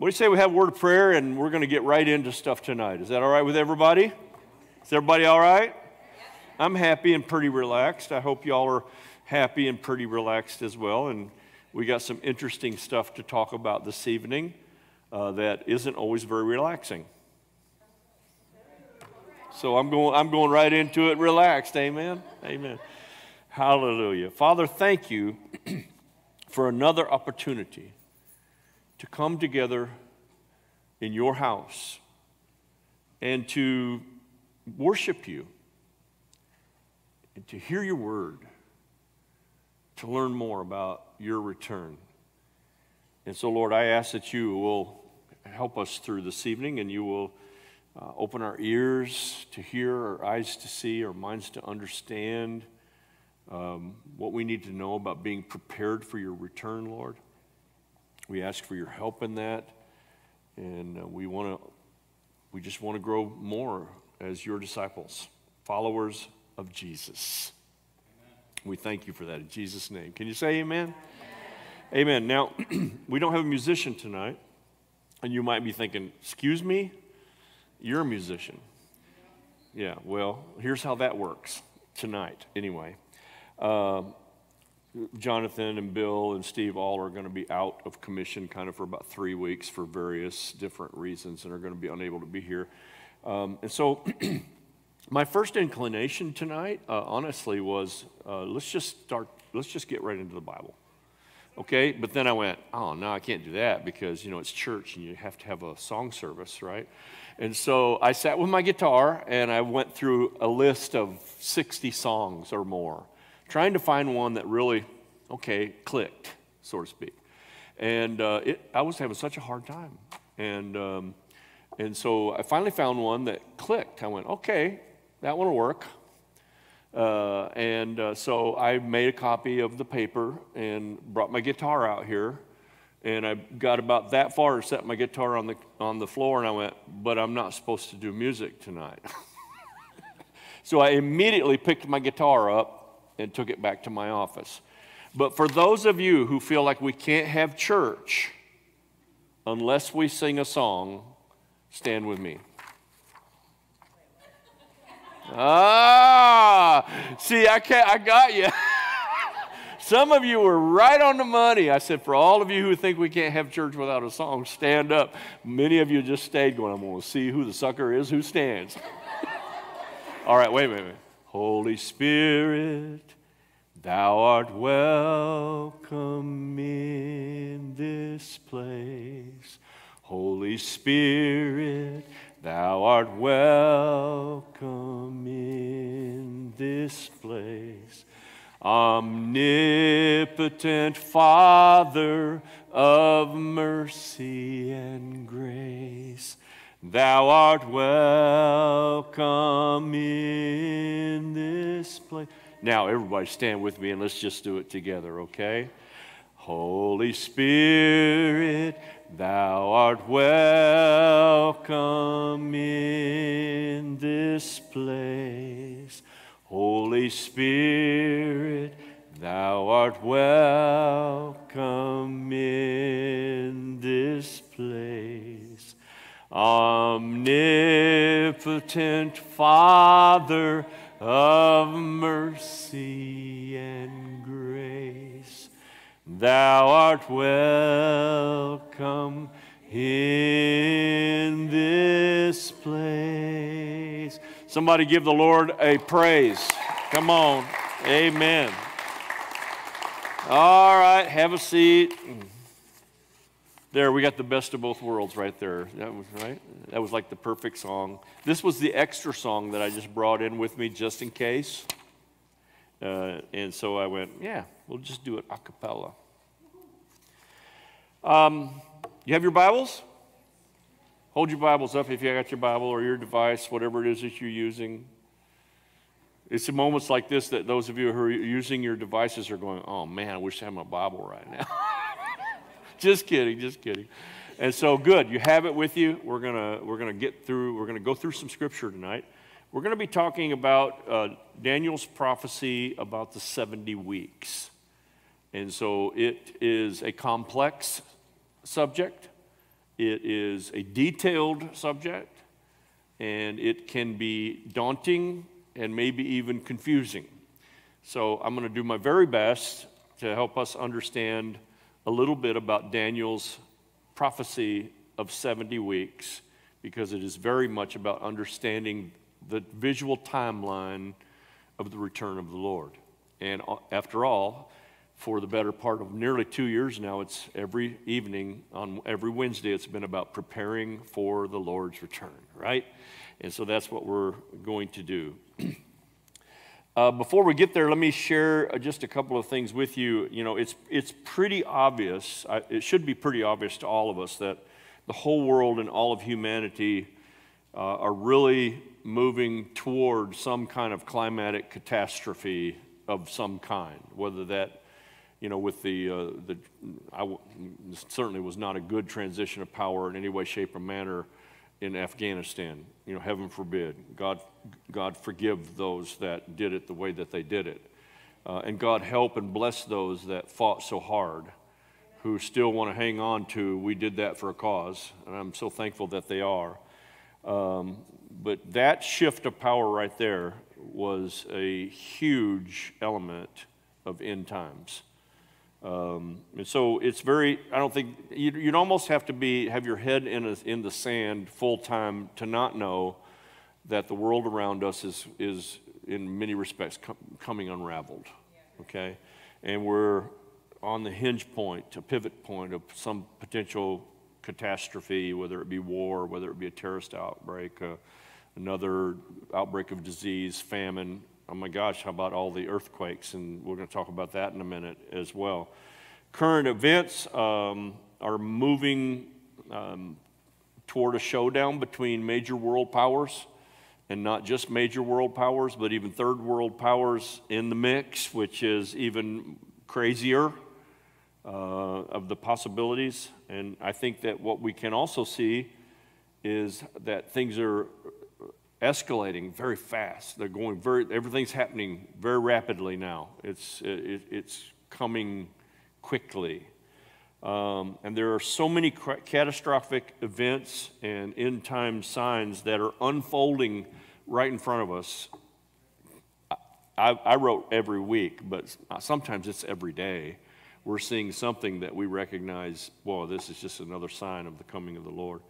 what do you say we have a word of prayer and we're going to get right into stuff tonight? Is that all right with everybody? Is everybody all right? I'm happy and pretty relaxed. I hope y'all are happy and pretty relaxed as well. And we got some interesting stuff to talk about this evening uh, that isn't always very relaxing. So I'm going, I'm going right into it relaxed. Amen. Amen. Hallelujah. Father, thank you for another opportunity to come together in your house and to worship you and to hear your word, to learn more about your return. And so, Lord, I ask that you will help us through this evening and you will uh, open our ears to hear, our eyes to see, our minds to understand um, what we need to know about being prepared for your return, Lord. We ask for your help in that, and uh, we want to. We just want to grow more as your disciples, followers of Jesus. Amen. We thank you for that in Jesus' name. Can you say amen? Amen. amen. Now, we don't have a musician tonight, and you might be thinking, Excuse me? You're a musician. Yeah, well, here's how that works tonight, anyway. Uh, Jonathan and Bill and Steve all are going to be out of commission kind of for about three weeks for various different reasons and are going to be unable to be here. Um, and so, my first inclination tonight, uh, honestly, was uh, let's just start, let's just get right into the Bible. Okay? But then I went, oh, no, I can't do that because, you know, it's church and you have to have a song service, right? And so I sat with my guitar and I went through a list of 60 songs or more, trying to find one that really, okay, clicked, so to speak. And uh, it, I was having such a hard time. And, um, and so I finally found one that clicked. I went, okay, that one will work. Uh, and uh, so I made a copy of the paper and brought my guitar out here and I got about that far to set my guitar on the, on the floor, and I went, But I'm not supposed to do music tonight. so I immediately picked my guitar up and took it back to my office. But for those of you who feel like we can't have church unless we sing a song, stand with me. Ah, see, I can't, I got you. Some of you were right on the money. I said, for all of you who think we can't have church without a song, stand up. Many of you just stayed going, I'm going to see who the sucker is who stands. all right, wait a minute. Holy Spirit, thou art welcome in this place. Holy Spirit, thou art welcome in this place omnipotent Father of mercy and grace. Thou art welcome in this place. Now, everybody stand with me and let's just do it together, okay? Holy Spirit, thou art welcome in this place. Holy Spirit, thou art welcome in this place. Omnipotent Father of mercy and grace, thou art welcome in this place. Somebody give the Lord a praise. Come on. Amen. All right, have a seat. There, we got the best of both worlds right there. That was right. That was like the perfect song. This was the extra song that I just brought in with me just in case. Uh, and so I went, yeah, we'll just do it a cappella. Um, you have your Bibles? Hold your Bibles up if you got your Bible or your device, whatever it is that you're using. It's in moments like this that those of you who are using your devices are going, oh man, I wish I had my Bible right now. just kidding, just kidding. And so, good, you have it with you. We're to we're gonna get through, we're to go through some scripture tonight. We're to be talking about uh, Daniel's prophecy about the 70 weeks. And so, it is a complex subject It is a detailed subject, and it can be daunting and maybe even confusing. So I'm going to do my very best to help us understand a little bit about Daniel's prophecy of 70 weeks because it is very much about understanding the visual timeline of the return of the Lord. And uh, after all, for the better part of nearly two years now, it's every evening, on every Wednesday, it's been about preparing for the Lord's return, right? And so that's what we're going to do. Uh, before we get there, let me share uh, just a couple of things with you. You know, it's, it's pretty obvious, I, it should be pretty obvious to all of us that the whole world and all of humanity uh, are really moving toward some kind of climatic catastrophe of some kind, whether that, you know, with the, uh, the I w- certainly was not a good transition of power in any way, shape, or manner in Afghanistan. You know, heaven forbid. God, God forgive those that did it the way that they did it. Uh, and God help and bless those that fought so hard, who still want to hang on to, we did that for a cause. And I'm so thankful that they are. Um, but that shift of power right there was a huge element of end times. Um, and so it's very, I don't think, you'd, you'd almost have to be, have your head in, a, in the sand full time to not know that the world around us is, is in many respects, com- coming unraveled. Okay? And we're on the hinge point, a pivot point of some potential catastrophe, whether it be war, whether it be a terrorist outbreak, uh, another outbreak of disease, famine, oh my gosh, how about all the earthquakes? And we're going to talk about that in a minute as well. Current events um, are moving um, toward a showdown between major world powers, and not just major world powers, but even third world powers in the mix, which is even crazier uh, of the possibilities. And I think that what we can also see is that things are escalating very fast. They're going very, everything's happening very rapidly now. It's, it, it's coming quickly. Um, and there are so many catastrophic events and end time signs that are unfolding right in front of us. I, I wrote every week, but sometimes it's every day. We're seeing something that we recognize, whoa, this is just another sign of the coming of the Lord.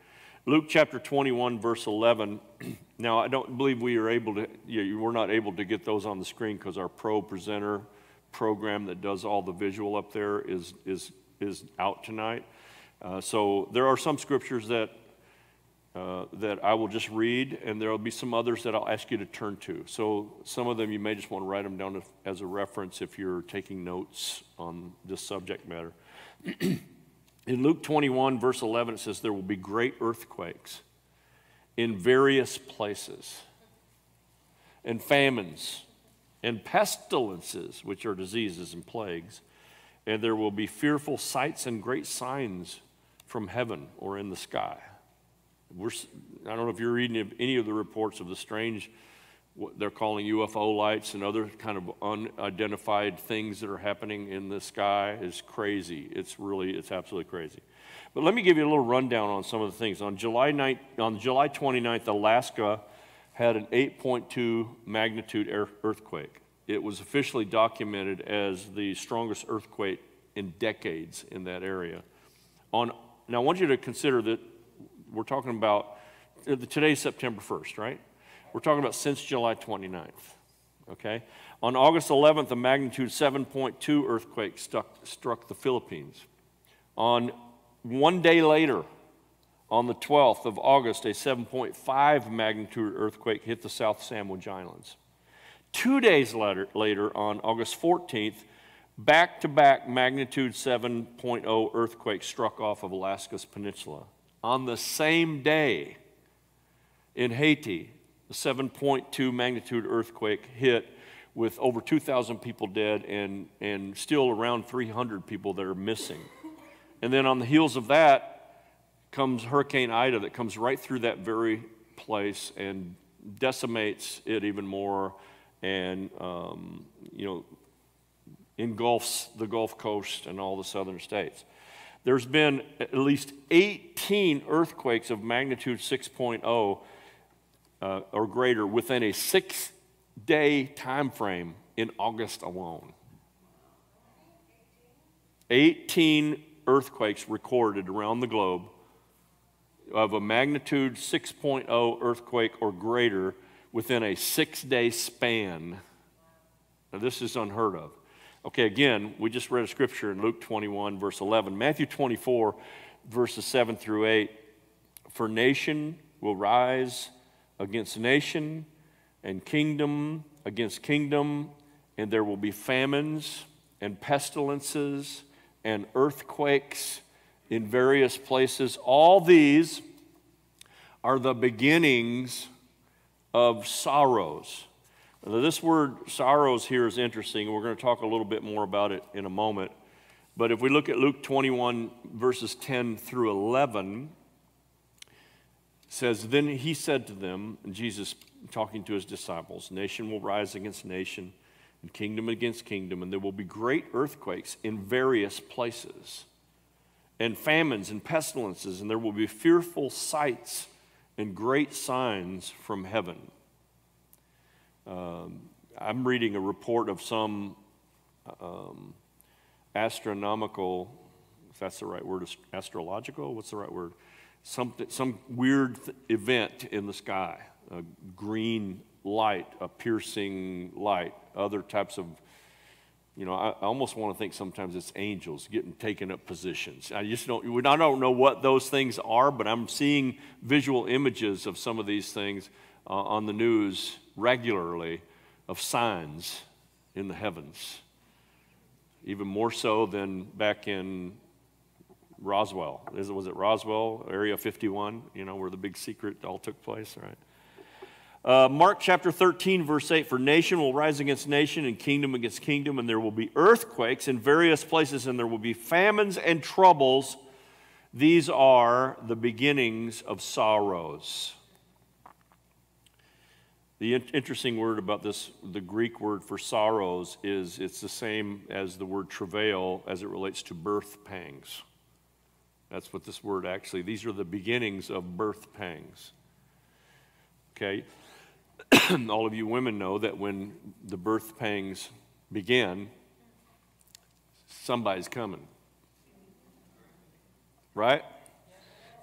Luke chapter 21, verse 11. now, I don't believe we are able to, you we're not able to get those on the screen because our ProPresenter program that does all the visual up there is, is, is out tonight. Uh, so there are some scriptures that, uh, that I will just read, and there will be some others that I'll ask you to turn to. So some of them you may just want to write them down as a reference if you're taking notes on this subject matter. In Luke 21, verse 11, it says, There will be great earthquakes in various places, and famines, and pestilences, which are diseases and plagues, and there will be fearful sights and great signs from heaven or in the sky. We're, I don't know if you're reading any of the reports of the strange they're calling UFO lights and other kind of unidentified things that are happening in the sky is crazy. It's really, it's absolutely crazy. But let me give you a little rundown on some of the things. On July, 9, on July 29th, Alaska had an 8.2 magnitude earthquake. It was officially documented as the strongest earthquake in decades in that area. On, now, I want you to consider that we're talking about uh, today's September 1st, right? We're talking about since July 29th. Okay? On August 11th, a magnitude 7.2 earthquake struck, struck the Philippines. On one day later, on the 12th of August, a 7.5 magnitude earthquake hit the South Sandwich Islands. Two days later, later on August 14th, back to back magnitude 7.0 earthquake struck off of Alaska's peninsula. On the same day, in Haiti, the 7.2 magnitude earthquake hit with over 2,000 people dead and, and still around 300 people that are missing. And then on the heels of that comes Hurricane Ida that comes right through that very place and decimates it even more and, um, you know, engulfs the Gulf Coast and all the southern states. There's been at least 18 earthquakes of magnitude 6.0 uh, or greater within a six day time frame in August alone. 18 earthquakes recorded around the globe of a magnitude 6.0 earthquake or greater within a six day span. Now, this is unheard of. Okay, again, we just read a scripture in Luke 21, verse 11. Matthew 24, verses 7 through 8. For nation will rise against nation, and kingdom against kingdom, and there will be famines and pestilences and earthquakes in various places. All these are the beginnings of sorrows. Now, this word sorrows here is interesting. We're going to talk a little bit more about it in a moment. But if we look at Luke 21, verses 10 through 11, says, Then he said to them, Jesus talking to his disciples, Nation will rise against nation, and kingdom against kingdom, and there will be great earthquakes in various places, and famines and pestilences, and there will be fearful sights and great signs from heaven. Um, I'm reading a report of some um, astronomical, if that's the right word, astrological, what's the right word? Some, some weird th- event in the sky, a green light, a piercing light, other types of, you know, I, I almost want to think sometimes it's angels getting taken up positions. I just don't, I don't know what those things are, but I'm seeing visual images of some of these things uh, on the news regularly of signs in the heavens, even more so than back in Roswell. Was it Roswell, Area 51, you know, where the big secret all took place, right? Uh, Mark chapter 13, verse 8 For nation will rise against nation and kingdom against kingdom, and there will be earthquakes in various places, and there will be famines and troubles. These are the beginnings of sorrows. The in- interesting word about this, the Greek word for sorrows, is it's the same as the word travail as it relates to birth pangs. That's what this word actually, these are the beginnings of birth pangs. Okay? All of you women know that when the birth pangs begin, somebody's coming. Right?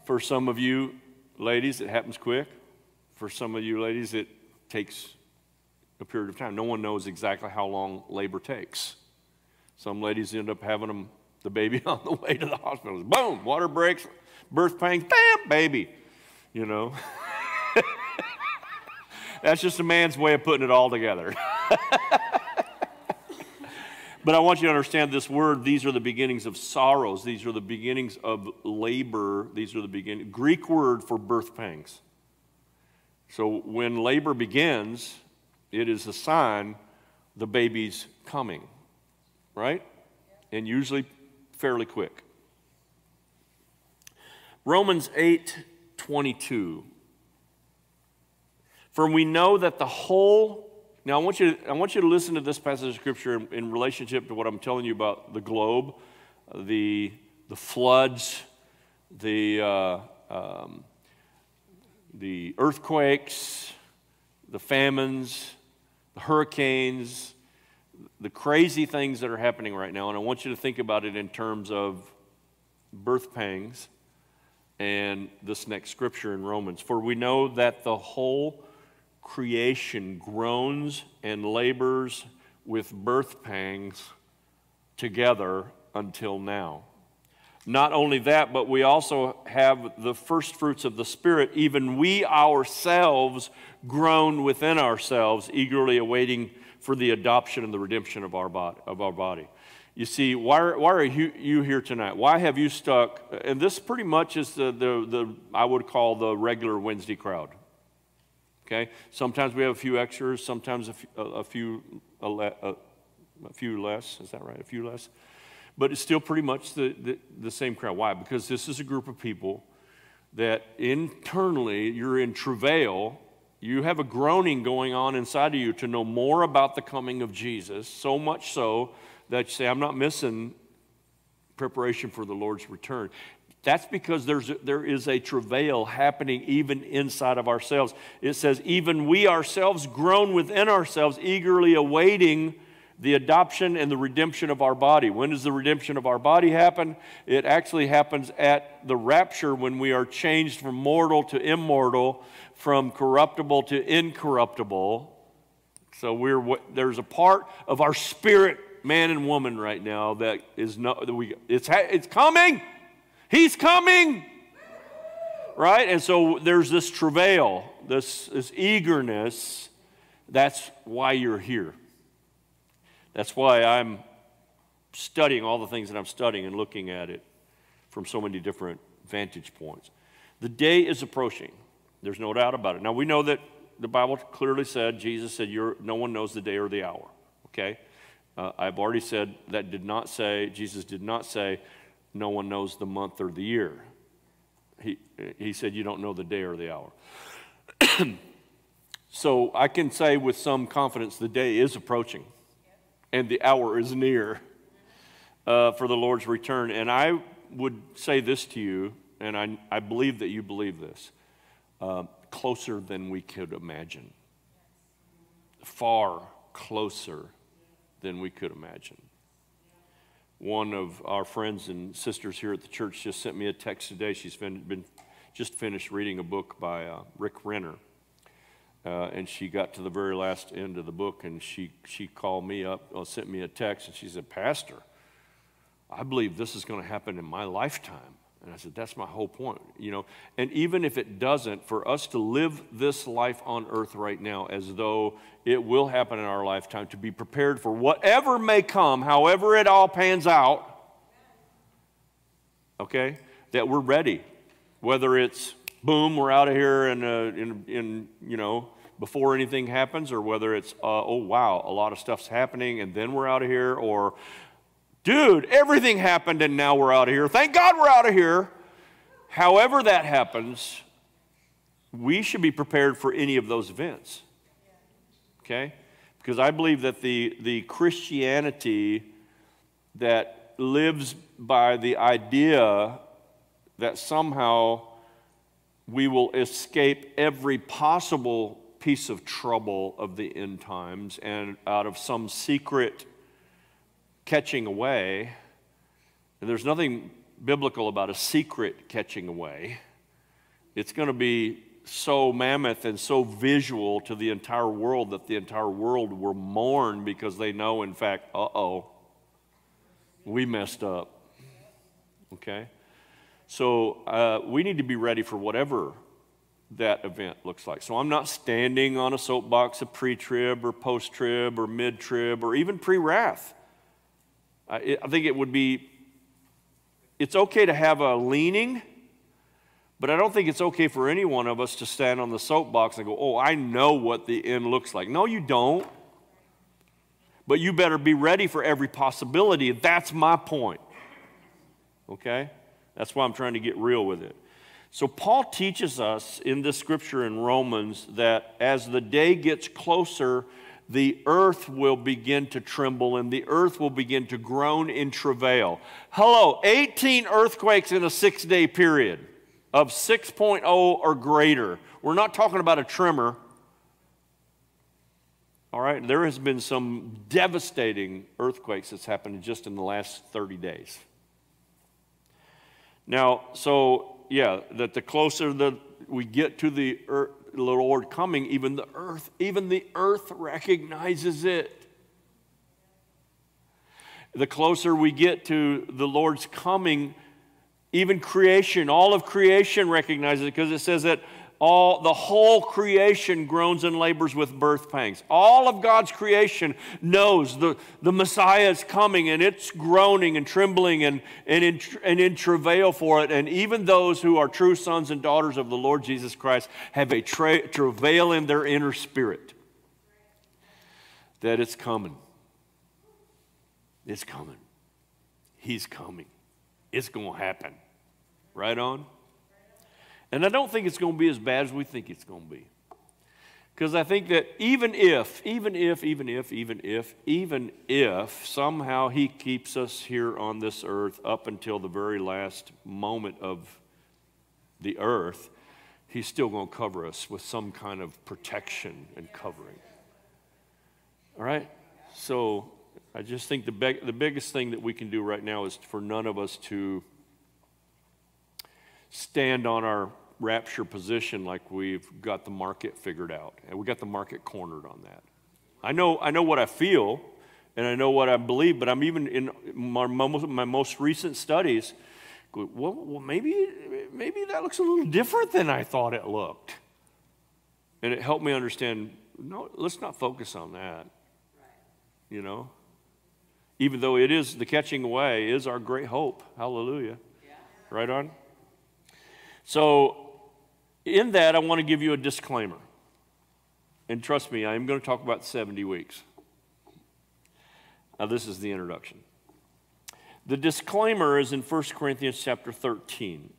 For some of you ladies, it happens quick. For some of you ladies, it takes a period of time. No one knows exactly how long labor takes. Some ladies end up having them the baby on the way to the hospital. Boom, water breaks, birth pangs, bam, baby. You know? That's just a man's way of putting it all together. but I want you to understand this word, these are the beginnings of sorrows. These are the beginnings of labor. These are the beginning Greek word for birth pangs. So when labor begins, it is a sign the baby's coming, right? And usually fairly quick. Romans 8 22. For we know that the whole now, I want, you to, I want you to listen to this passage of Scripture in, in relationship to what I'm telling you about the globe, the, the floods, the, uh, um, the earthquakes, the famines, the hurricanes, the crazy things that are happening right now, and I want you to think about it in terms of birth pangs and this next scripture in Romans. For we know that the whole creation groans and labors with birth pangs together until now. Not only that, but we also have the first fruits of the Spirit. Even we ourselves groan within ourselves, eagerly awaiting for the adoption and the redemption of our body. Of our body. You see, why are, why are you, you here tonight? Why have you stuck? And this pretty much is the, the, the, I would call the regular Wednesday crowd. Okay? Sometimes we have a few extras, sometimes a few, a, a few, a, a, few less. Is that right? A few less? but it's still pretty much the, the, the, same crowd. Why? Because this is a group of people that internally you're in travail. You have a groaning going on inside of you to know more about the coming of Jesus, so much so that you say, I'm not missing preparation for the Lord's return. That's because there's there is a travail happening even inside of ourselves. It says, even we ourselves groan within ourselves, eagerly awaiting the adoption and the redemption of our body. When does the redemption of our body happen? It actually happens at the rapture when we are changed from mortal to immortal, from corruptible to incorruptible. So we're there's a part of our spirit, man and woman, right now that is no that we it's it's coming. He's coming. Right? And so there's this travail, this, this eagerness. That's why you're here. That's why I'm studying all the things that I'm studying and looking at it from so many different vantage points. The day is approaching. There's no doubt about it. Now, we know that the Bible clearly said, Jesus said, no one knows the day or the hour. Okay? Uh, I've already said that did not say, Jesus did not say, no one knows the month or the year. He, he said, you don't know the day or the hour. so I can say with some confidence, the day is approaching and the hour is near uh, for the Lord's return. And I would say this to you, and I, I believe that you believe this uh, closer than we could imagine, far closer than we could imagine. One of our friends and sisters here at the church just sent me a text today. She's been, been just finished reading a book by uh, Rick Renner. Uh, and she got to the very last end of the book and she, she called me up, or sent me a text, and she said, Pastor, I believe this is going to happen in my lifetime. And I said, That's my whole point. You know, and even if it doesn't, for us to live this life on earth right now as though it will happen in our lifetime, to be prepared for whatever may come, however it all pans out, okay, that we're ready. Whether it's boom, we're out of here in, in, in you know, before anything happens, or whether it's, uh, oh, wow, a lot of stuff's happening and then we're out of here, or, dude, everything happened and now we're out of here. Thank God we're out of here. However, that happens, we should be prepared for any of those events. Okay? Because I believe that the, the Christianity that lives by the idea that somehow we will escape every possible piece of trouble of the end times and out of some secret catching away. And there's nothing biblical about a secret catching away. It's going to be so mammoth and so visual to the entire world that the entire world will mourn because they know, in fact, uh oh, we messed up. Okay? So uh, we need to be ready for whatever that event looks like. So I'm not standing on a soapbox of pre trib or post trib or mid trib or even pre wrath. I, I think it would be, it's okay to have a leaning, but I don't think it's okay for any one of us to stand on the soapbox and go, oh, I know what the end looks like. No, you don't. But you better be ready for every possibility. That's my point. Okay? That's why I'm trying to get real with it. So, Paul teaches us in this scripture in Romans that as the day gets closer, the earth will begin to tremble and the earth will begin to groan in travail. Hello, 18 earthquakes in a six day period of 6.0 or greater. We're not talking about a tremor. All right, there has been some devastating earthquakes that's happened just in the last 30 days. Now, so yeah, that the closer that we get to the, earth, Lord coming, even the earth, even the earth recognizes it. The closer we get to the Lord's coming, even creation, all of creation recognizes it because it says that all the whole creation groans and labors with birth pangs. All of god's creation knows the, the messiah is coming and it's groaning and trembling and, and, in, and in travail for it. And even those who are true sons and daughters of the lord jesus christ have a tra- travail in their inner spirit that it's coming. It's coming. He's coming. It's going to happen. Right on and I don't think it's going to be as bad as we think it's going to be. Because I think that even if, even if, even if, even if, even if somehow He keeps us here on this earth up until the very last moment of the earth, He's still going to cover us with some kind of protection and covering. All right? So I just think the, the biggest thing that we can do right now is for none of us to stand on our rapture position like we've got the market figured out and we got the market cornered on that. I know, I know what I feel and I know what I believe, but I'm even in my, my most recent studies. Well, well, maybe, maybe that looks a little different than I thought it looked. And it helped me understand no, let's not focus on that. You know? Even though it is the catching away is our great hope. Hallelujah. Yeah. Right on? So in that, I want to give you a disclaimer. And trust me, I am going to talk about 70 weeks. Now, this is the introduction. The disclaimer is in 1 Corinthians chapter 13.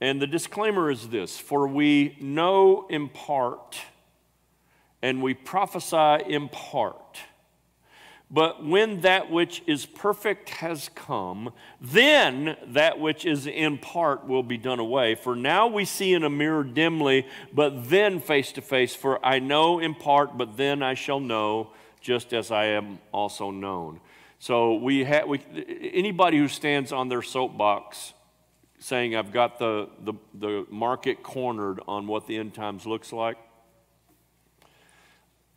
And the disclaimer is this For we know in part, and we prophesy in part. But when that which is perfect has come, then that which is in part will be done away. For now we see in a mirror dimly, but then face to face. For I know in part, but then I shall know, just as I am also known. So we have we, anybody who stands on their soapbox saying, I've got the, the, the market cornered on what the end times looks like,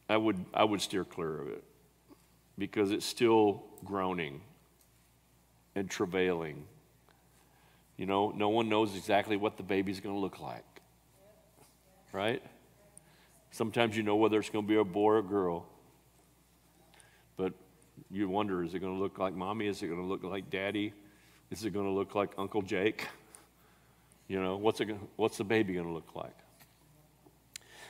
I would, I would steer clear of it because it's still groaning and travailing. You know, no one knows exactly what the baby's going to look like. Right? Sometimes you know whether it's going to be a boy or a girl. But you wonder is it going to look like mommy? Is it going to look like daddy? Is it going to look like Uncle Jake? You know, what's, it, what's the baby going to look like?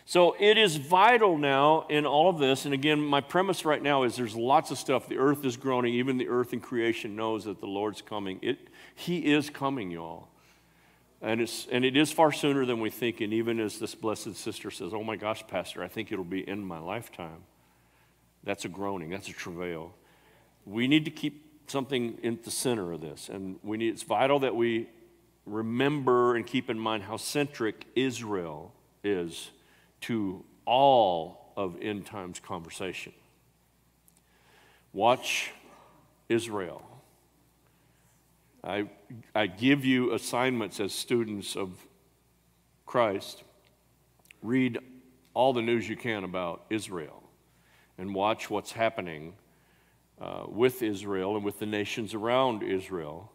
So it is vital now in all of this. And again, my premise right now is there's lots of stuff. The earth is groaning. Even the earth in creation knows that the Lord's coming. It, he is coming, y'all. And, it's, and it is far sooner than we think. And even as this blessed sister says, Oh my gosh, Pastor, I think it'll be in my lifetime. That's a groaning, that's a travail. We need to keep something in the center of this. And we need, it's vital that we remember and keep in mind how centric Israel is to all of end times conversation. Watch Israel. I, I give you assignments as students of Christ. Read all the news you can about Israel and watch what's happening uh, with Israel and with the nations around Israel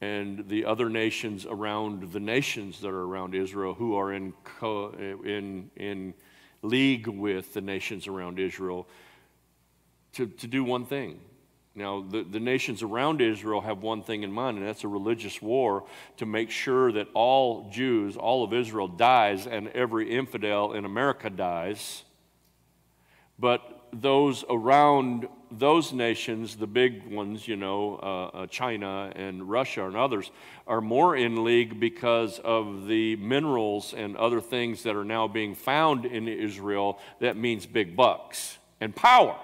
and the other nations around the nations that are around Israel who are in, co- in, in league with the nations around Israel to, to do one thing. Now, the, the nations around Israel have one thing in mind, and that's a religious war to make sure that all Jews, all of Israel dies, and every infidel in America dies. But those around those nations, the big ones, you know, uh, uh, China and Russia and others, are more in league because of the minerals and other things that are now being found in Israel. That means big bucks and power.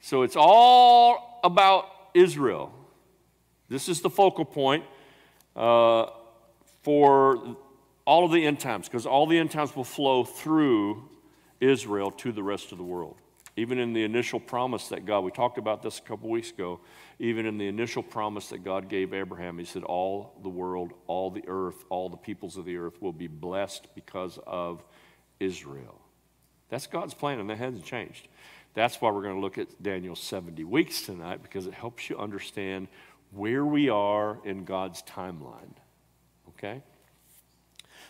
So it's all about Israel. This is the focal point uh, for all of the end times, because all the end times will flow through Israel to the rest of the world. Even in the initial promise that God, we talked about this a couple weeks ago, even in the initial promise that God gave Abraham, he said, All the world, all the earth, all the peoples of the earth will be blessed because of Israel. That's God's plan, and that hasn't changed. That's why we're going to look at Daniel's 70 weeks tonight, because it helps you understand where we are in God's timeline. Okay?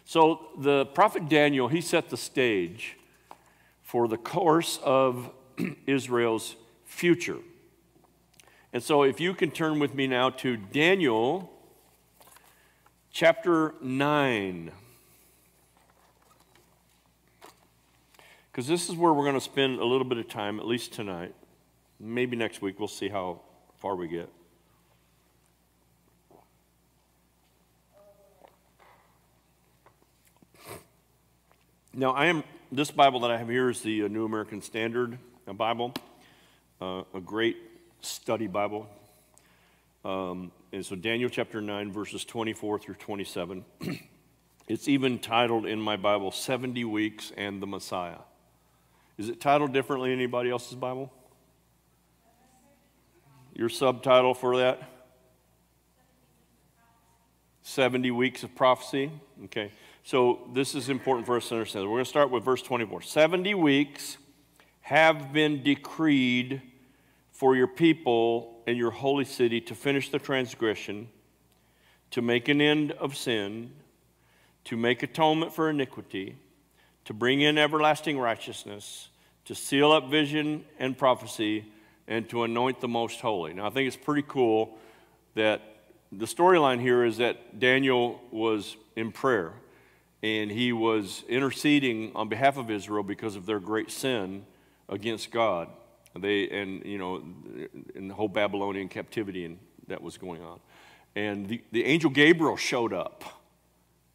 So the prophet Daniel, he set the stage for the course of Israel's future. And so, if you can turn with me now to Daniel chapter 9. Because this is where we're going to spend a little bit of time, at least tonight. Maybe next week, we'll see how far we get. Now, I am, this Bible that I have here is the uh, New American Standard uh, Bible, uh, a great study Bible. Um, and so, Daniel chapter 9, verses 24 through 27. it's even titled in my Bible, 70 Weeks and the Messiah. Is it titled differently in anybody else's Bible? Your subtitle for that? 70 weeks of prophecy. Okay. So this is important for us to understand. We're going to start with verse 24. 70 weeks have been decreed for your people and your holy city to finish the transgression, to make an end of sin, to make atonement for iniquity, to bring in everlasting righteousness, to seal up vision and prophecy, and to anoint the most holy. Now, I think it's pretty cool that the storyline here is that Daniel was in prayer and he was interceding on behalf of Israel because of their great sin against God. They and you know, in the whole Babylonian captivity and that was going on, and the, the angel Gabriel showed up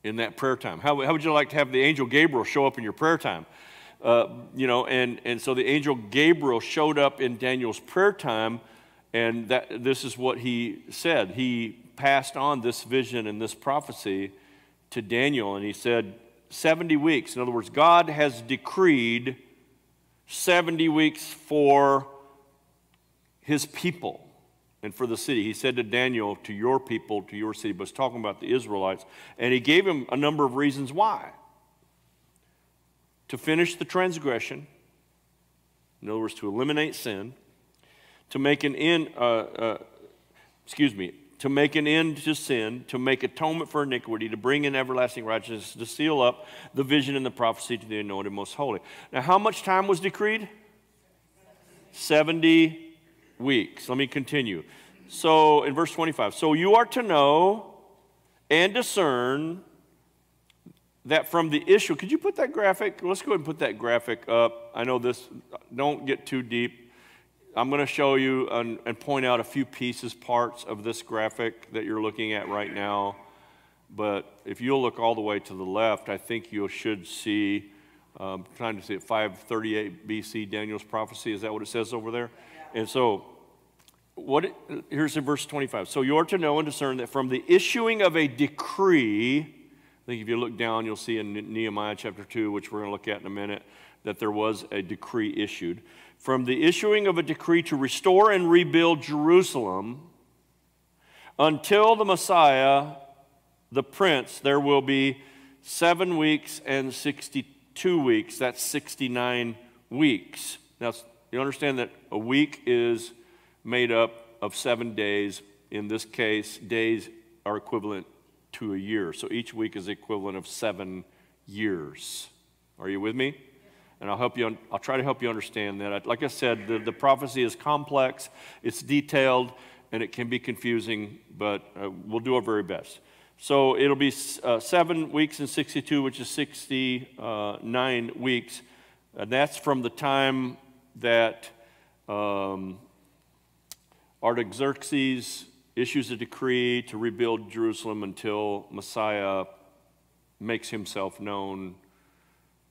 in that prayer time. How, how would you like to have the angel Gabriel show up in your prayer time? Uh, you know, and and so the angel Gabriel showed up in Daniel's prayer time, and that this is what he said. He passed on this vision and this prophecy to Daniel, and he said, 70 weeks. In other words, God has decreed 70 weeks for his people and for the city. He said to Daniel, to your people, to your city, but was talking about the Israelites. And he gave him a number of reasons why. To finish the transgression, in other words, to eliminate sin, to make an end, uh, uh, excuse me, to make an end to sin, to make atonement for iniquity, to bring in everlasting righteousness, to seal up the vision and the prophecy to the anointed most holy. Now, how much time was decreed? 70 weeks. Let me continue. So, in verse 25, so you are to know and discern that from the issue, could you put that graphic? Let's go ahead and put that graphic up. I know this, don't get too deep. I'm going to show you and, and, point out a few pieces, parts of this graphic that you're looking at right now. But if you'll look all the way to the left, I think you should see, um, trying to see it, 538 BC, Daniel's prophecy. Is that what it says over there? And so, what it, here's in verse 25. So you are to know and discern that from the issuing of a decree, I think if you look down, you'll see in Nehemiah chapter 2, which we're going to look at in a minute, that there was a decree issued from the issuing of a decree to restore and rebuild Jerusalem until the Messiah, the Prince, there will be seven weeks and 62 weeks. That's 69 weeks. Now, you understand that a week is made up of seven days. In this case, days are equivalent to a year. So each week is equivalent of seven years. Are you with me? And I'll help you. I'll try to help you understand that. Like I said, the, the prophecy is complex, it's detailed, and it can be confusing, but uh, we'll do our very best. So it'll be uh, seven weeks and 62, which is 69 weeks. And that's from the time that um, Artaxerxes issues a decree to rebuild Jerusalem until Messiah makes himself known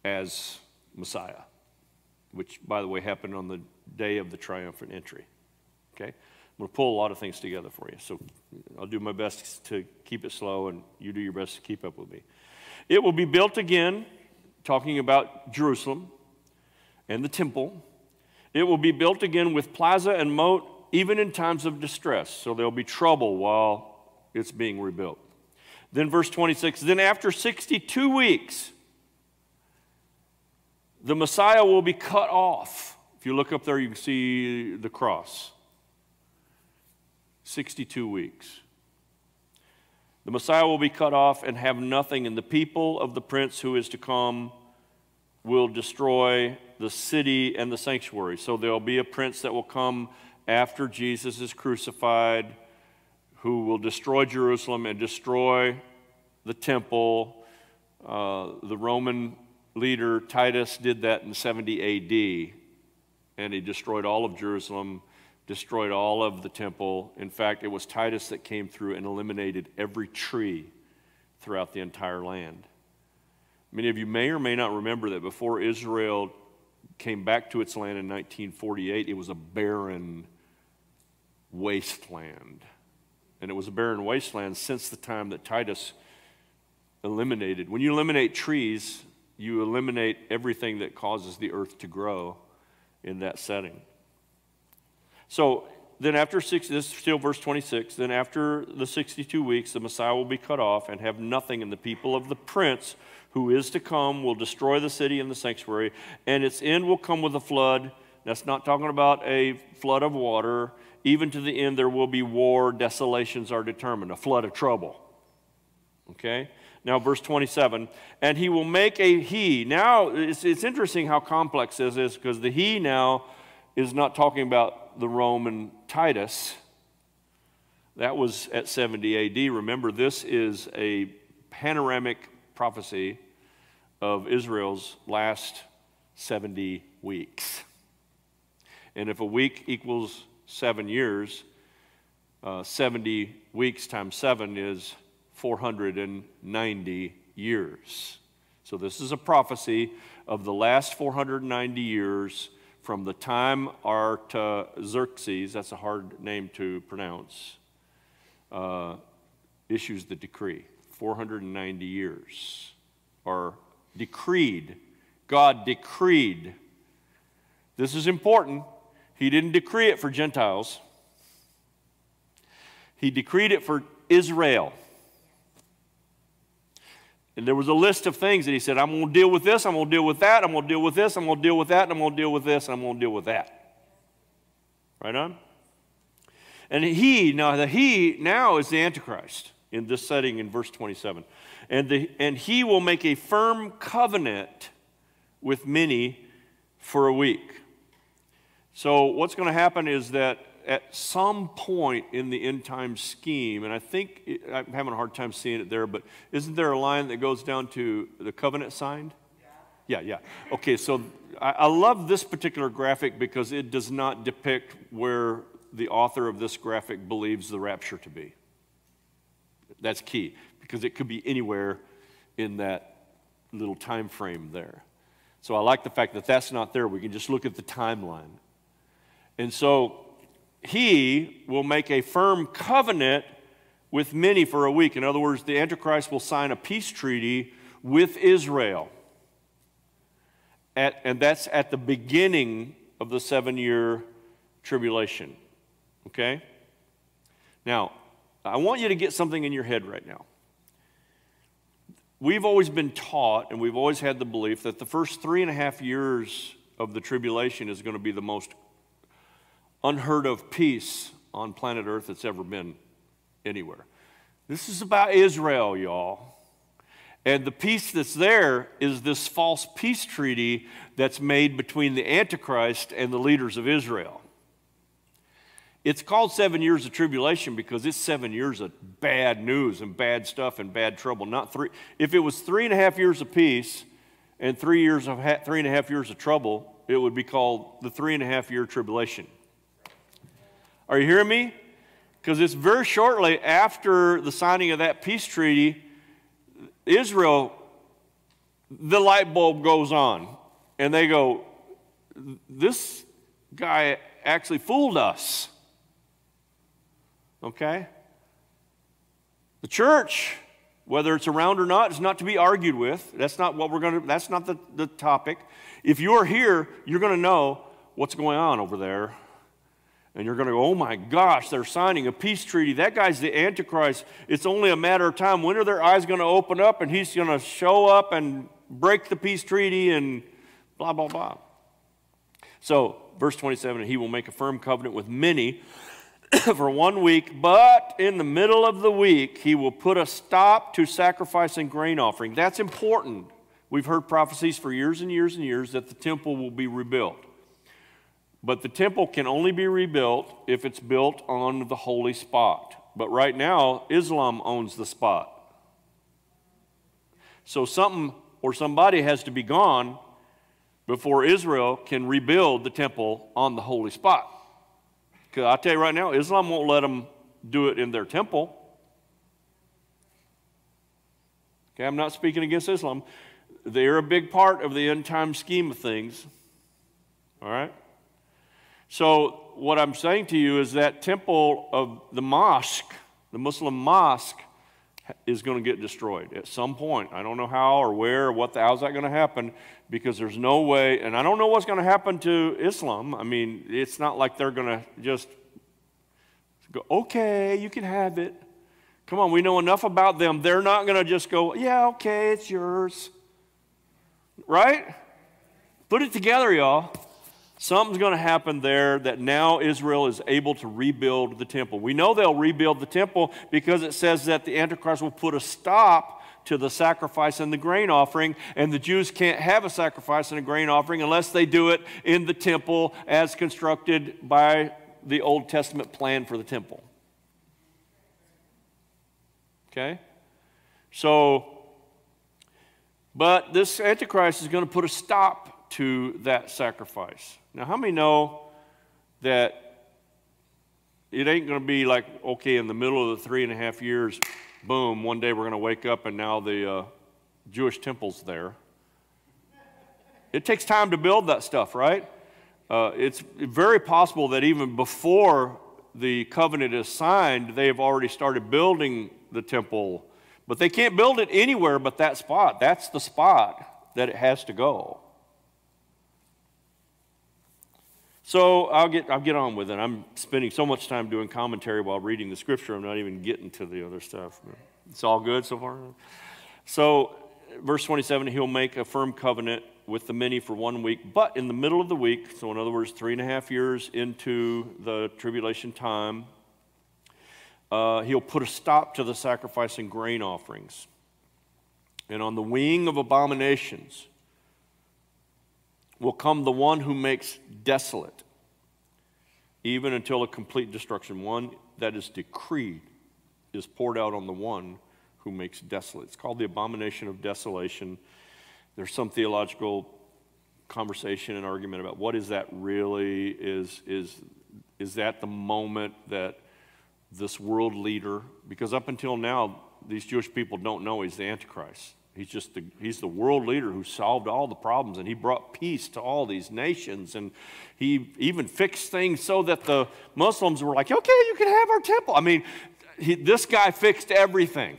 as Messiah, which, by the way, happened on the day of the triumphant entry. Okay? I'm going to pull a lot of things together for you. So I'll do my best to keep it slow, and you do your best to keep up with me. It will be built again, talking about Jerusalem and the temple. It will be built again with plaza and moat, even in times of distress. So there'll be trouble while it's being rebuilt. Then, verse 26 Then after 62 weeks, the Messiah will be cut off. If you look up there, you can see the cross 62 weeks. The Messiah will be cut off and have nothing, and the people of the prince who is to come will destroy the city and the sanctuary. So there'll be a prince that will come after Jesus is crucified who will destroy Jerusalem and destroy the temple. Uh, the Roman leader Titus did that in 70 AD, and he destroyed all of Jerusalem, destroyed all of the temple. In fact, it was Titus that came through and eliminated every tree throughout the entire land. Many of you may or may not remember that before Israel came back to its land in 1948, it was a barren wasteland. And it was a barren wasteland since the time that Titus eliminated. When you eliminate trees, you eliminate everything that causes the earth to grow in that setting. So then, after six, this is still verse 26, then after the 62 weeks, the Messiah will be cut off and have nothing, and the people of the prince who is to come will destroy the city and the sanctuary, and its end will come with a flood. That's not talking about a flood of water. Even to the end, there will be war, desolations are determined, a flood of trouble. Okay? Now, verse 27, and he will make a he. Now, it's, it's interesting how complex this is because the he now is not talking about the Roman Titus. That was at 70 AD. Remember, this is a panoramic prophecy of Israel's last 70 weeks. And if a week equals seven years, uh, 70 weeks times seven is 490 years. So, this is a prophecy of the last 490 years from the time Artaxerxes, that's a hard name to pronounce, uh, issues the decree. 490 years are decreed. God decreed. This is important. He didn't decree it for Gentiles, He decreed it for Israel. And there was a list of things that he said, I'm going to deal with this, I'm going to deal with that, I'm going to deal with this, I'm going to deal with that, and I'm going to deal with this, and I'm going to deal with that. Right on? And he, now the he now is the Antichrist in this setting in verse 27. And, the, and he will make a firm covenant with many for a week. So, what's going to happen is that at some point in the end time scheme, and I think I'm having a hard time seeing it there, but isn't there a line that goes down to the covenant signed? Yeah, yeah. Okay, so I, I love this particular graphic because it does not depict where the author of this graphic believes the rapture to be. That's key because it could be anywhere in that little time frame there. So I like the fact that that's not there. We can just look at the timeline. And so he will make a firm covenant with many for a week. In other words, the Antichrist will sign a peace treaty with Israel. At, and that's at the beginning of the seven year tribulation. Okay? Now, I want you to get something in your head right now. We've always been taught, and we've always had the belief that the first three and a half years of the tribulation is going to be the most unheard of peace on planet Earth that's ever been anywhere. This is about Israel, y'all. And the peace that's there is this false peace treaty that's made between the Antichrist and the leaders of Israel. It's called seven years of tribulation because it's seven years of bad news and bad stuff and bad trouble. Not three. If it was three and a half years of peace and three years of ha- three and a half years of trouble, it would be called the three and a half year tribulation. Are you hearing me? Because it's very shortly after the signing of that peace treaty, Israel, the light bulb goes on. And they go, This guy actually fooled us. Okay? The church, whether it's around or not, is not to be argued with. That's not what we're going to, that's not the, the topic. If you're here, you're going to know what's going on over there and you're going to go, oh my gosh, they're signing a peace treaty. That guy's the Antichrist. It's only a matter of time. When are their eyes going to open up and he's going to show up and break the peace treaty and blah, blah, blah. So, verse 27 He will make a firm covenant with many for one week, but in the middle of the week, he will put a stop to sacrifice and grain offering. That's important. We've heard prophecies for years and years and years that the temple will be rebuilt. But the temple can only be rebuilt if it's built on the holy spot. But right now, Islam owns the spot. So something or somebody has to be gone before Israel can rebuild the temple on the holy spot. Because I tell you right now, Islam won't let them do it in their temple. Okay, I'm not speaking against Islam. they're a big part of the end time scheme of things. All right? So, what I'm saying to you is that temple of the mosque, the Muslim mosque, is going to get destroyed at some point. I don't know how or where or what the, how's that going to happen because there's no way, and I don't know what's going to happen to Islam. I mean, it's not like they're going to just go, okay, you can have it. Come on, we know enough about them. They're not going to just go, yeah, okay, it's yours. Right? Put it together, y'all. Something's going to happen there that now Israel is able to rebuild the temple. We know they'll rebuild the temple because it says that the Antichrist will put a stop to the sacrifice and the grain offering, and the Jews can't have a sacrifice and a grain offering unless they do it in the temple as constructed by the Old Testament plan for the temple. Okay? So, but this Antichrist is going to put a stop to that sacrifice. Now, how many know that it ain't going to be like, okay, in the middle of the three and a half years, boom, one day we're going to wake up and now the uh, Jewish temple's there? It takes time to build that stuff, right? Uh, it's very possible that even before the covenant is signed, they have already started building the temple. But they can't build it anywhere but that spot. That's the spot that it has to go. So I'll get, I'll get on with it. I'm spending so much time doing commentary while reading the scripture, I'm not even getting to the other stuff. It's all good so far. So, verse 27 He'll make a firm covenant with the many for one week, but in the middle of the week, so in other words, three and a half years into the tribulation time, uh, he'll put a stop to the sacrifice and grain offerings. And on the wing of abominations, will come the one who makes desolate, even until a complete destruction. One that is decreed is poured out on the one who makes desolate. It's called the abomination of desolation. There's some theological conversation and argument about what is that really? Is, is, is that the moment that this world leader, because up until now, these Jewish people don't know he's the Antichrist. He's just the, he's the world leader who solved all the problems and he brought peace to all these nations. And he even fixed things so that the Muslims were like, okay, you can have our temple. I mean, he, this guy fixed everything.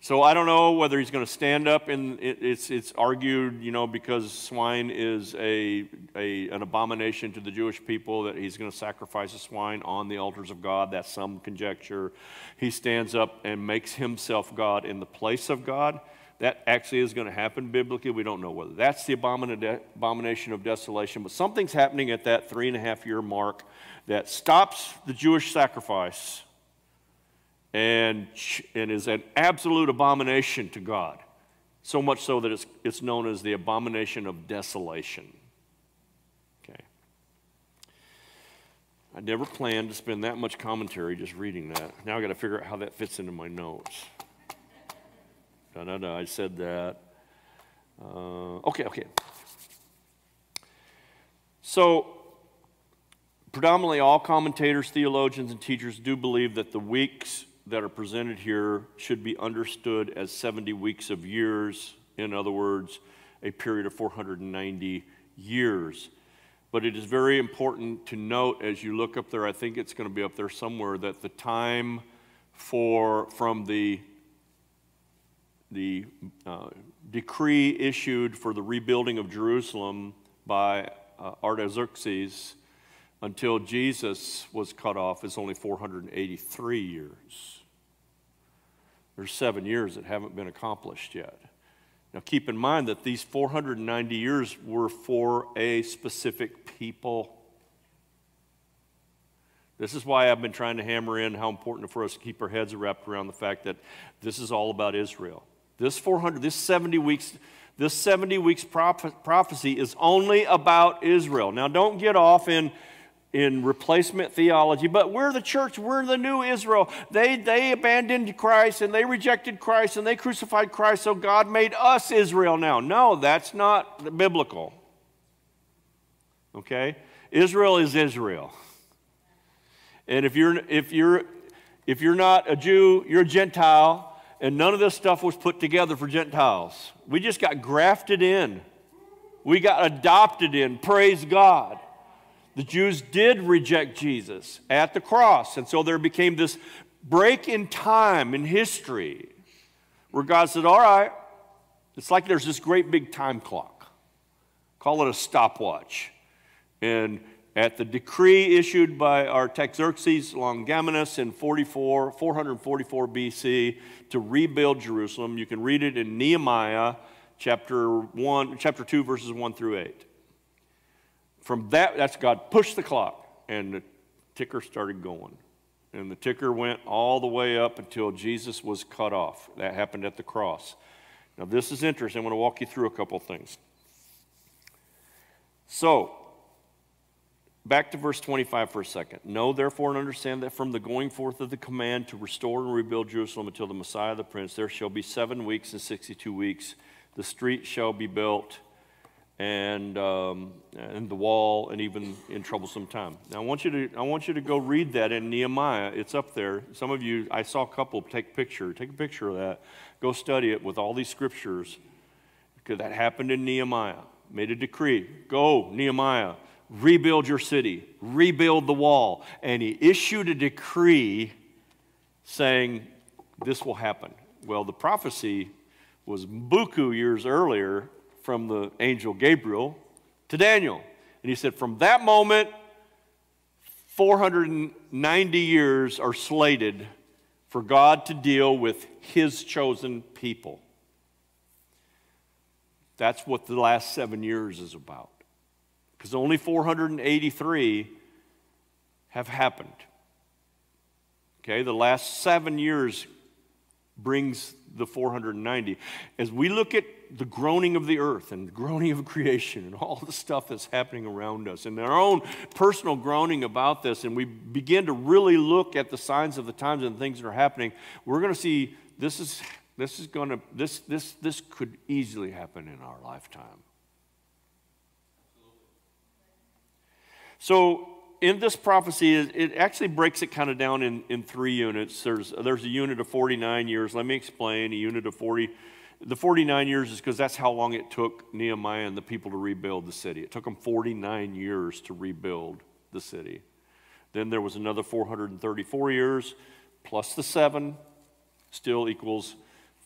So I don't know whether he's going to stand up and it, it's, it's argued, you know, because swine is a, a, an abomination to the Jewish people that he's going to sacrifice a swine on the altars of God. That's some conjecture. He stands up and makes himself God in the place of God. That actually is going to happen biblically. We don't know whether that's the abomination of desolation, but something's happening at that three and a half year mark that stops the Jewish sacrifice and, and is an absolute abomination to God. So much so that it's, it's known as the abomination of desolation. Okay. I never planned to spend that much commentary just reading that. Now I've got to figure out how that fits into my notes. Da da da, I said that. Uh, okay, okay. So, predominantly all commentators, theologians, and teachers do believe that the weeks that are presented here should be understood as 70 weeks of years, in other words, a period of 490 years. But it is very important to note as you look up there, I think it's going to be up there somewhere, that the time for from the the uh, decree issued for the rebuilding of Jerusalem by uh, Artaxerxes until Jesus was cut off is only 483 years. There's seven years that haven't been accomplished yet. Now, keep in mind that these 490 years were for a specific people. This is why I've been trying to hammer in how important for us to keep our heads wrapped around the fact that this is all about Israel. This 400, this 70 weeks, this 70 weeks prophecy is only about Israel. Now, don't get off in in replacement theology, but we're the church, we're the new Israel. They, they abandoned Christ and they rejected Christ and they crucified Christ, so God made us Israel now. No, that's not biblical. Okay? Israel is Israel. And if you're, if you're, if you're not a Jew, you're a Gentile, and none of this stuff was put together for Gentiles. We just got grafted in. We got adopted in. Praise God. The Jews did reject Jesus at the cross. And so there became this break in time in history where God said, All right, it's like there's this great big time clock. Call it a stopwatch. And at the decree issued by Artaxerxes Longimanus in 44, 444 BC to rebuild Jerusalem, you can read it in Nehemiah chapter 1, chapter 2, verses 1 through 8. From that, that's God pushed the clock, and the ticker started going. And the ticker went all the way up until Jesus was cut off. That happened at the cross. Now, this is interesting. I'm going to walk you through a couple things. So, back to verse 25 for a second. Know, therefore, and understand that from the going forth of the command to restore and rebuild Jerusalem until the Messiah the Prince, there shall be seven weeks and 62 weeks. The street shall be built and, um, and the wall, and even in troublesome time. Now, I want, you to, I want you to go read that in Nehemiah. It's up there. Some of you, I saw a couple take picture. Take a picture of that. Go study it with all these scriptures. Because that happened in Nehemiah. Made a decree. Go, Nehemiah, rebuild your city, rebuild the wall. And he issued a decree saying, This will happen. Well, the prophecy was buku years earlier from the angel Gabriel to Daniel. And he said, From that moment, 490 years are slated for God to deal with his chosen people. That's what the last seven years is about. Because only 483 have happened. Okay, the last seven years brings the 490. As we look at the groaning of the earth and the groaning of creation and all the stuff that's happening around us and our own personal groaning about this, and we begin to really look at the signs of the times and things that are happening, we're going to see this is this is going to this this this could easily happen in our lifetime. So in this prophecy, it actually breaks it kind of down in, in three units. There's, there's a unit of 49 years. Let me explain. A unit of 40, the 49 years is because that's how long it took Nehemiah and the people to rebuild the city. It took them 49 years to rebuild the city. Then there was another 434 years, plus the seven, still equals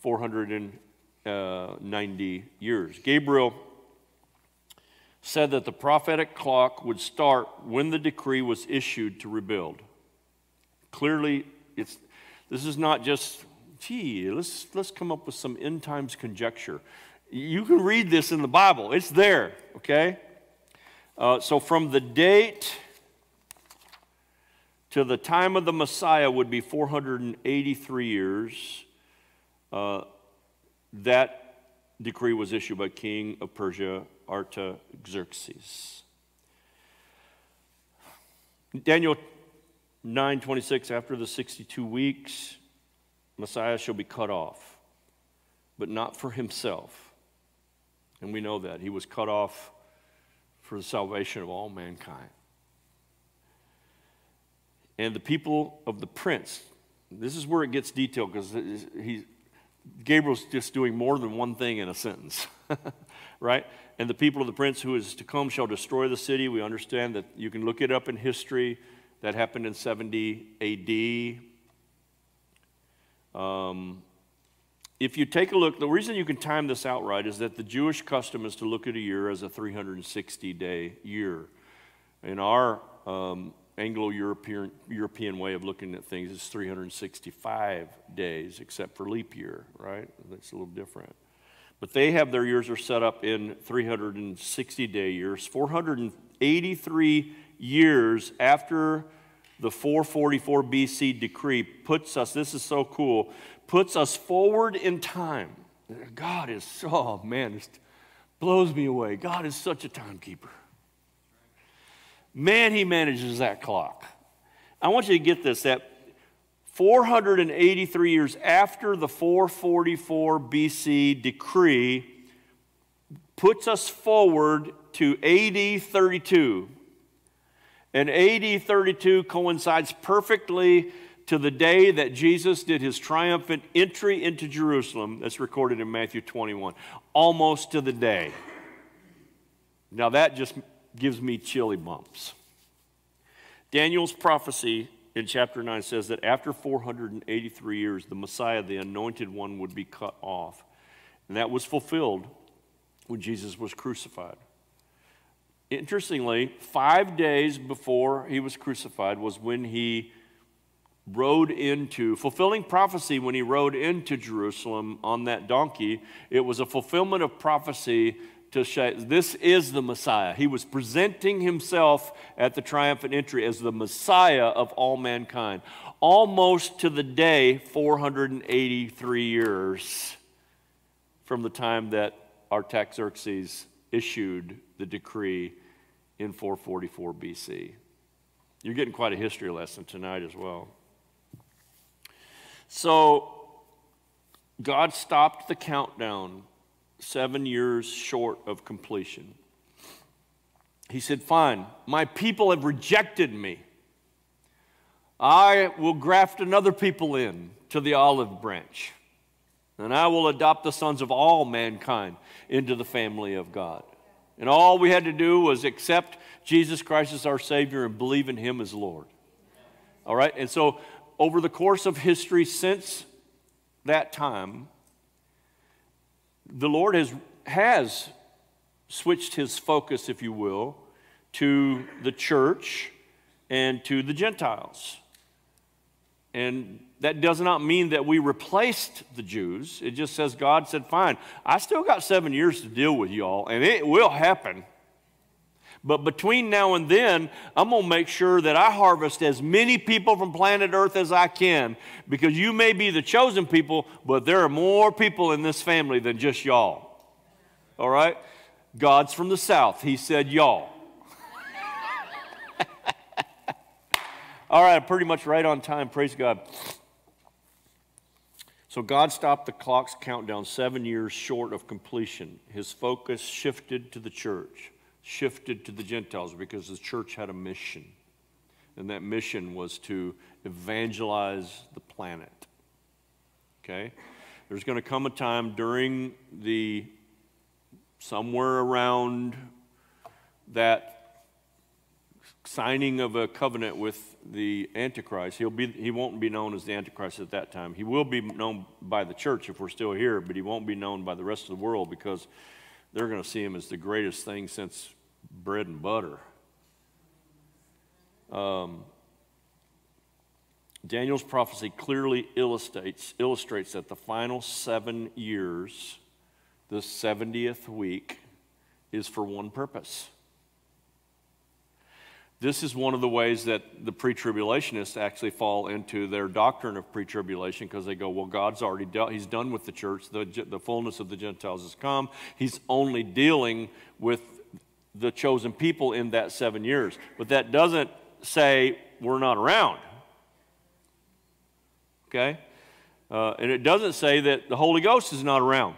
490 years. Gabriel said that the prophetic clock would start when the decree was issued to rebuild. Clearly, it's, this is not just gee, let's, let's come up with some end times conjecture. You can read this in the Bible, it's there, okay? Uh, so from the date to the time of the Messiah would be 483 years. Uh, that decree was issued by King of Persia, Artaxerxes. Daniel 9:26 after the 62 weeks Messiah shall be cut off, but not for himself. And we know that. He was cut off for the salvation of all mankind. And the people of the prince, this is where it gets detailed because Gabriel's just doing more than one thing in a sentence, right? And the people of the prince who is to come shall destroy the city. We understand that you can look it up in history. That happened in 70 AD. Um, if you take a look, the reason you can time this out right is that the Jewish custom is to look at a year as a 360 day year. In our um, Anglo European European way of looking at things, it's 365 days, except for leap year, right? That's a little different. But they have their years are set up in 360 day years, 483 years after the 444 BC decree puts us, this is so cool, puts us forward in time. God is so, oh man, it blows me away. God is such a timekeeper. Man, he manages that clock. I want you to get this that 483 years after the 444 BC decree puts us forward to AD 32. And AD 32 coincides perfectly to the day that Jesus did his triumphant entry into Jerusalem, that's recorded in Matthew 21. Almost to the day. Now that just gives me chilly bumps. Daniel's prophecy in chapter 9 says that after 483 years, the Messiah, the anointed one, would be cut off. And that was fulfilled when Jesus was crucified. Interestingly, five days before he was crucified was when he rode into, fulfilling prophecy when he rode into Jerusalem on that donkey. It was a fulfillment of prophecy to say this is the Messiah. He was presenting himself at the triumphant entry as the Messiah of all mankind. Almost to the day, 483 years from the time that Artaxerxes issued the decree in 444 BC. You're getting quite a history lesson tonight as well. So, God stopped the countdown seven years short of completion. He said, Fine, my people have rejected me. I will graft another people in to the olive branch, and I will adopt the sons of all mankind into the family of God. And all we had to do was accept Jesus Christ as our Savior and believe in Him as Lord. All right? And so over the course of history since that time, the Lord has, has switched his focus, if you will, to the church and to the Gentiles. And that does not mean that we replaced the Jews. It just says God said, Fine, I still got seven years to deal with y'all, and it will happen. But between now and then, I'm going to make sure that I harvest as many people from planet Earth as I can because you may be the chosen people, but there are more people in this family than just y'all. All right? God's from the south. He said y'all. All right, pretty much right on time. Praise God. So God stopped the clock's countdown seven years short of completion. His focus shifted to the church shifted to the Gentiles because the church had a mission. And that mission was to evangelize the planet. Okay? There's going to come a time during the somewhere around that signing of a covenant with the Antichrist. He'll be, he won't be known as the Antichrist at that time. He will be known by the church if we're still here, but he won't be known by the rest of the world because they're going to see him as the greatest thing since bread and butter. Um, Daniel's prophecy clearly illustrates, illustrates that the final seven years, the 70th week, is for one purpose. This is one of the ways that the pre tribulationists actually fall into their doctrine of pre tribulation because they go, well, God's already dealt, He's done with the church. The, the fullness of the Gentiles has come. He's only dealing with the chosen people in that seven years. But that doesn't say we're not around. Okay? Uh, and it doesn't say that the Holy Ghost is not around.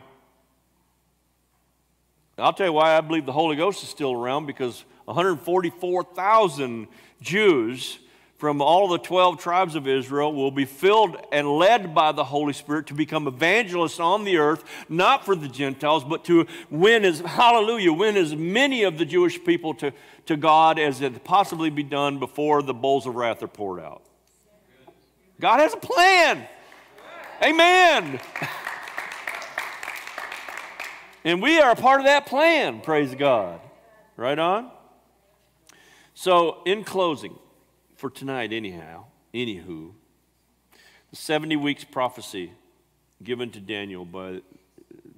I'll tell you why I believe the Holy Ghost is still around because 144,000 Jews from all the 12 tribes of Israel will be filled and led by the Holy Spirit to become evangelists on the earth, not for the Gentiles, but to win as, hallelujah, win as many of the Jewish people to, to God as it possibly be done before the bowls of wrath are poured out. God has a plan. Amen. And we are a part of that plan, praise God. Right on? So, in closing, for tonight, anyhow, anywho, the 70 weeks prophecy given to Daniel by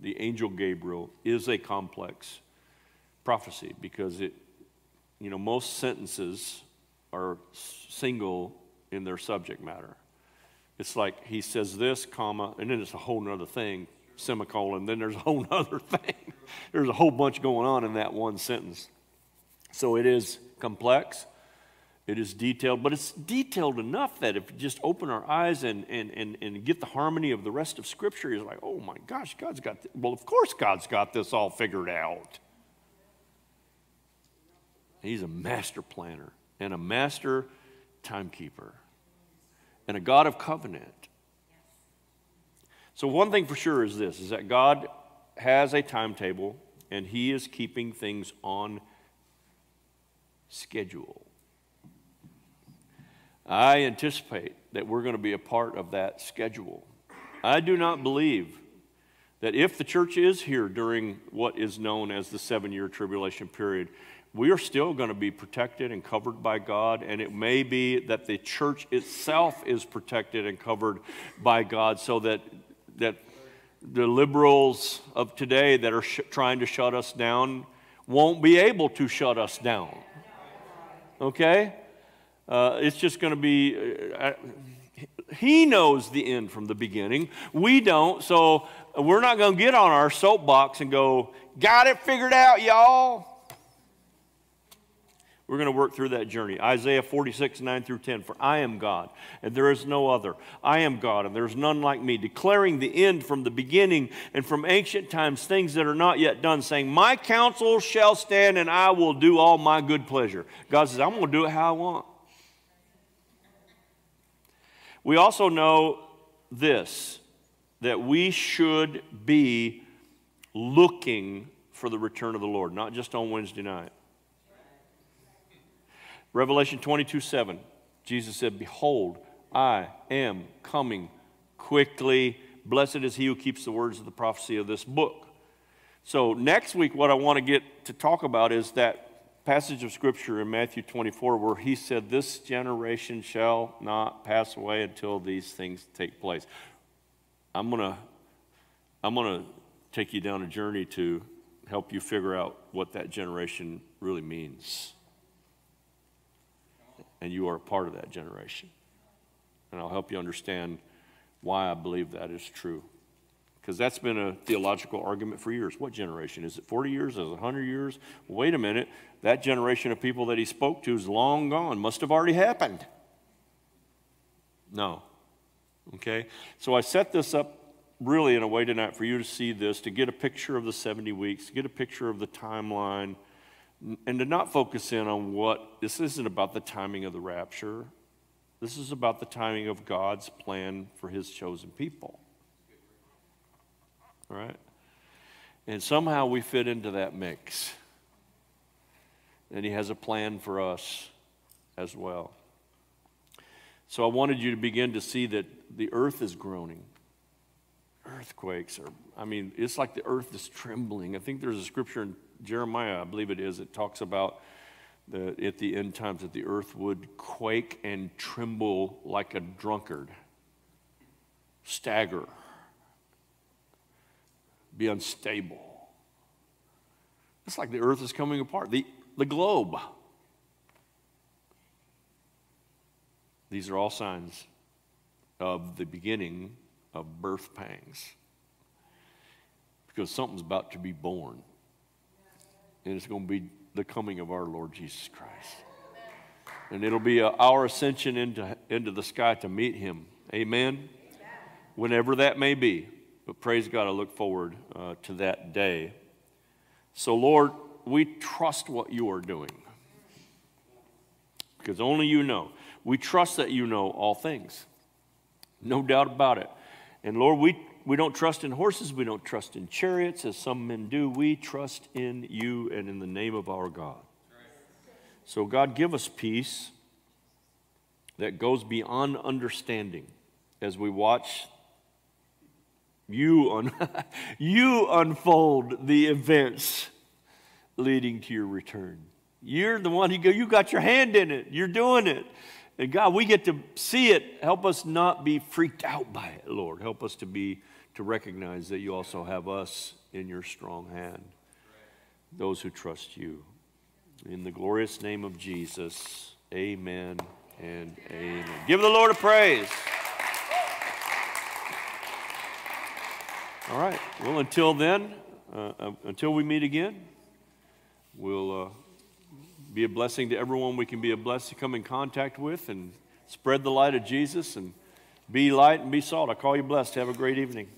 the angel Gabriel is a complex prophecy because it, you know, most sentences are single in their subject matter. It's like he says this, comma, and then it's a whole other thing, semicolon, then there's a whole other thing. there's a whole bunch going on in that one sentence. So it is complex. It is detailed, but it's detailed enough that if you just open our eyes and, and, and, and get the harmony of the rest of Scripture, you're like, oh my gosh, God's got, this. well, of course God's got this all figured out. He's a master planner and a master timekeeper. and a God of covenant. So, one thing for sure is this is that God has a timetable and He is keeping things on schedule. I anticipate that we're going to be a part of that schedule. I do not believe that if the church is here during what is known as the seven year tribulation period, we are still going to be protected and covered by God, and it may be that the church itself is protected and covered by God so that, that the liberals of today that are trying to shut us down won't be able to shut us down. Okay? Uh, it's just going to be. Uh, he knows the end from the beginning. We don't, so we're not going to get on our soapbox and go, Got it figured out, y'all. We're going to work through that journey. Isaiah 46, 9 through 10. For I am God, and there is no other. I am God, and there is none like me, declaring the end from the beginning and from ancient times, things that are not yet done, saying, My counsel shall stand, and I will do all my good pleasure. God says, I'm going to do it how I want. We also know this that we should be looking for the return of the Lord, not just on Wednesday night. Revelation 22 7, Jesus said, Behold, I am coming quickly. Blessed is he who keeps the words of the prophecy of this book. So, next week, what I want to get to talk about is that passage of scripture in Matthew 24 where he said, This generation shall not pass away until these things take place. I'm going to I'm going to take you down a journey to help you figure out what that generation really means and you are a part of that generation. And I'll help you understand why I believe that is true. Because that's been a theological argument for years. What generation? Is it 40 years? Is it 100 years? Wait a minute. That generation of people that he spoke to is long gone. Must have already happened. No. Okay? So I set this up really in a way tonight for you to see this, to get a picture of the 70 weeks, to get a picture of the timeline and to not focus in on what this isn't about the timing of the rapture. This is about the timing of God's plan for his chosen people. All right? And somehow we fit into that mix. And he has a plan for us as well. So I wanted you to begin to see that the earth is groaning. Earthquakes are, I mean, it's like the earth is trembling. I think there's a scripture in Jeremiah, I believe it is, it talks about the, at the end times that the earth would quake and tremble like a drunkard, stagger, be unstable. It's like the earth is coming apart, the, the globe. These are all signs of the beginning of birth pangs because something's about to be born and it's going to be the coming of our Lord Jesus Christ. And it'll be a, our ascension into, into the sky to meet him. Amen? Whenever that may be. But praise God, I look forward uh, to that day. So, Lord, we trust what you are doing because only you know. We trust that you know all things, no doubt about it. And Lord, we we don't trust in horses, we don't trust in chariots, as some men do. We trust in you and in the name of our God. So, God, give us peace that goes beyond understanding as we watch you, un- you unfold the events leading to your return. You're the one who go, you got your hand in it, you're doing it. And God, we get to see it. Help us not be freaked out by it, Lord. Help us to be to recognize that you also have us in your strong hand, those who trust you. In the glorious name of Jesus, amen and amen. Give the Lord a praise. All right. Well, until then, uh, uh, until we meet again, we'll uh, be a blessing to everyone we can be a blessing to come in contact with and spread the light of Jesus and be light and be salt. I call you blessed. Have a great evening.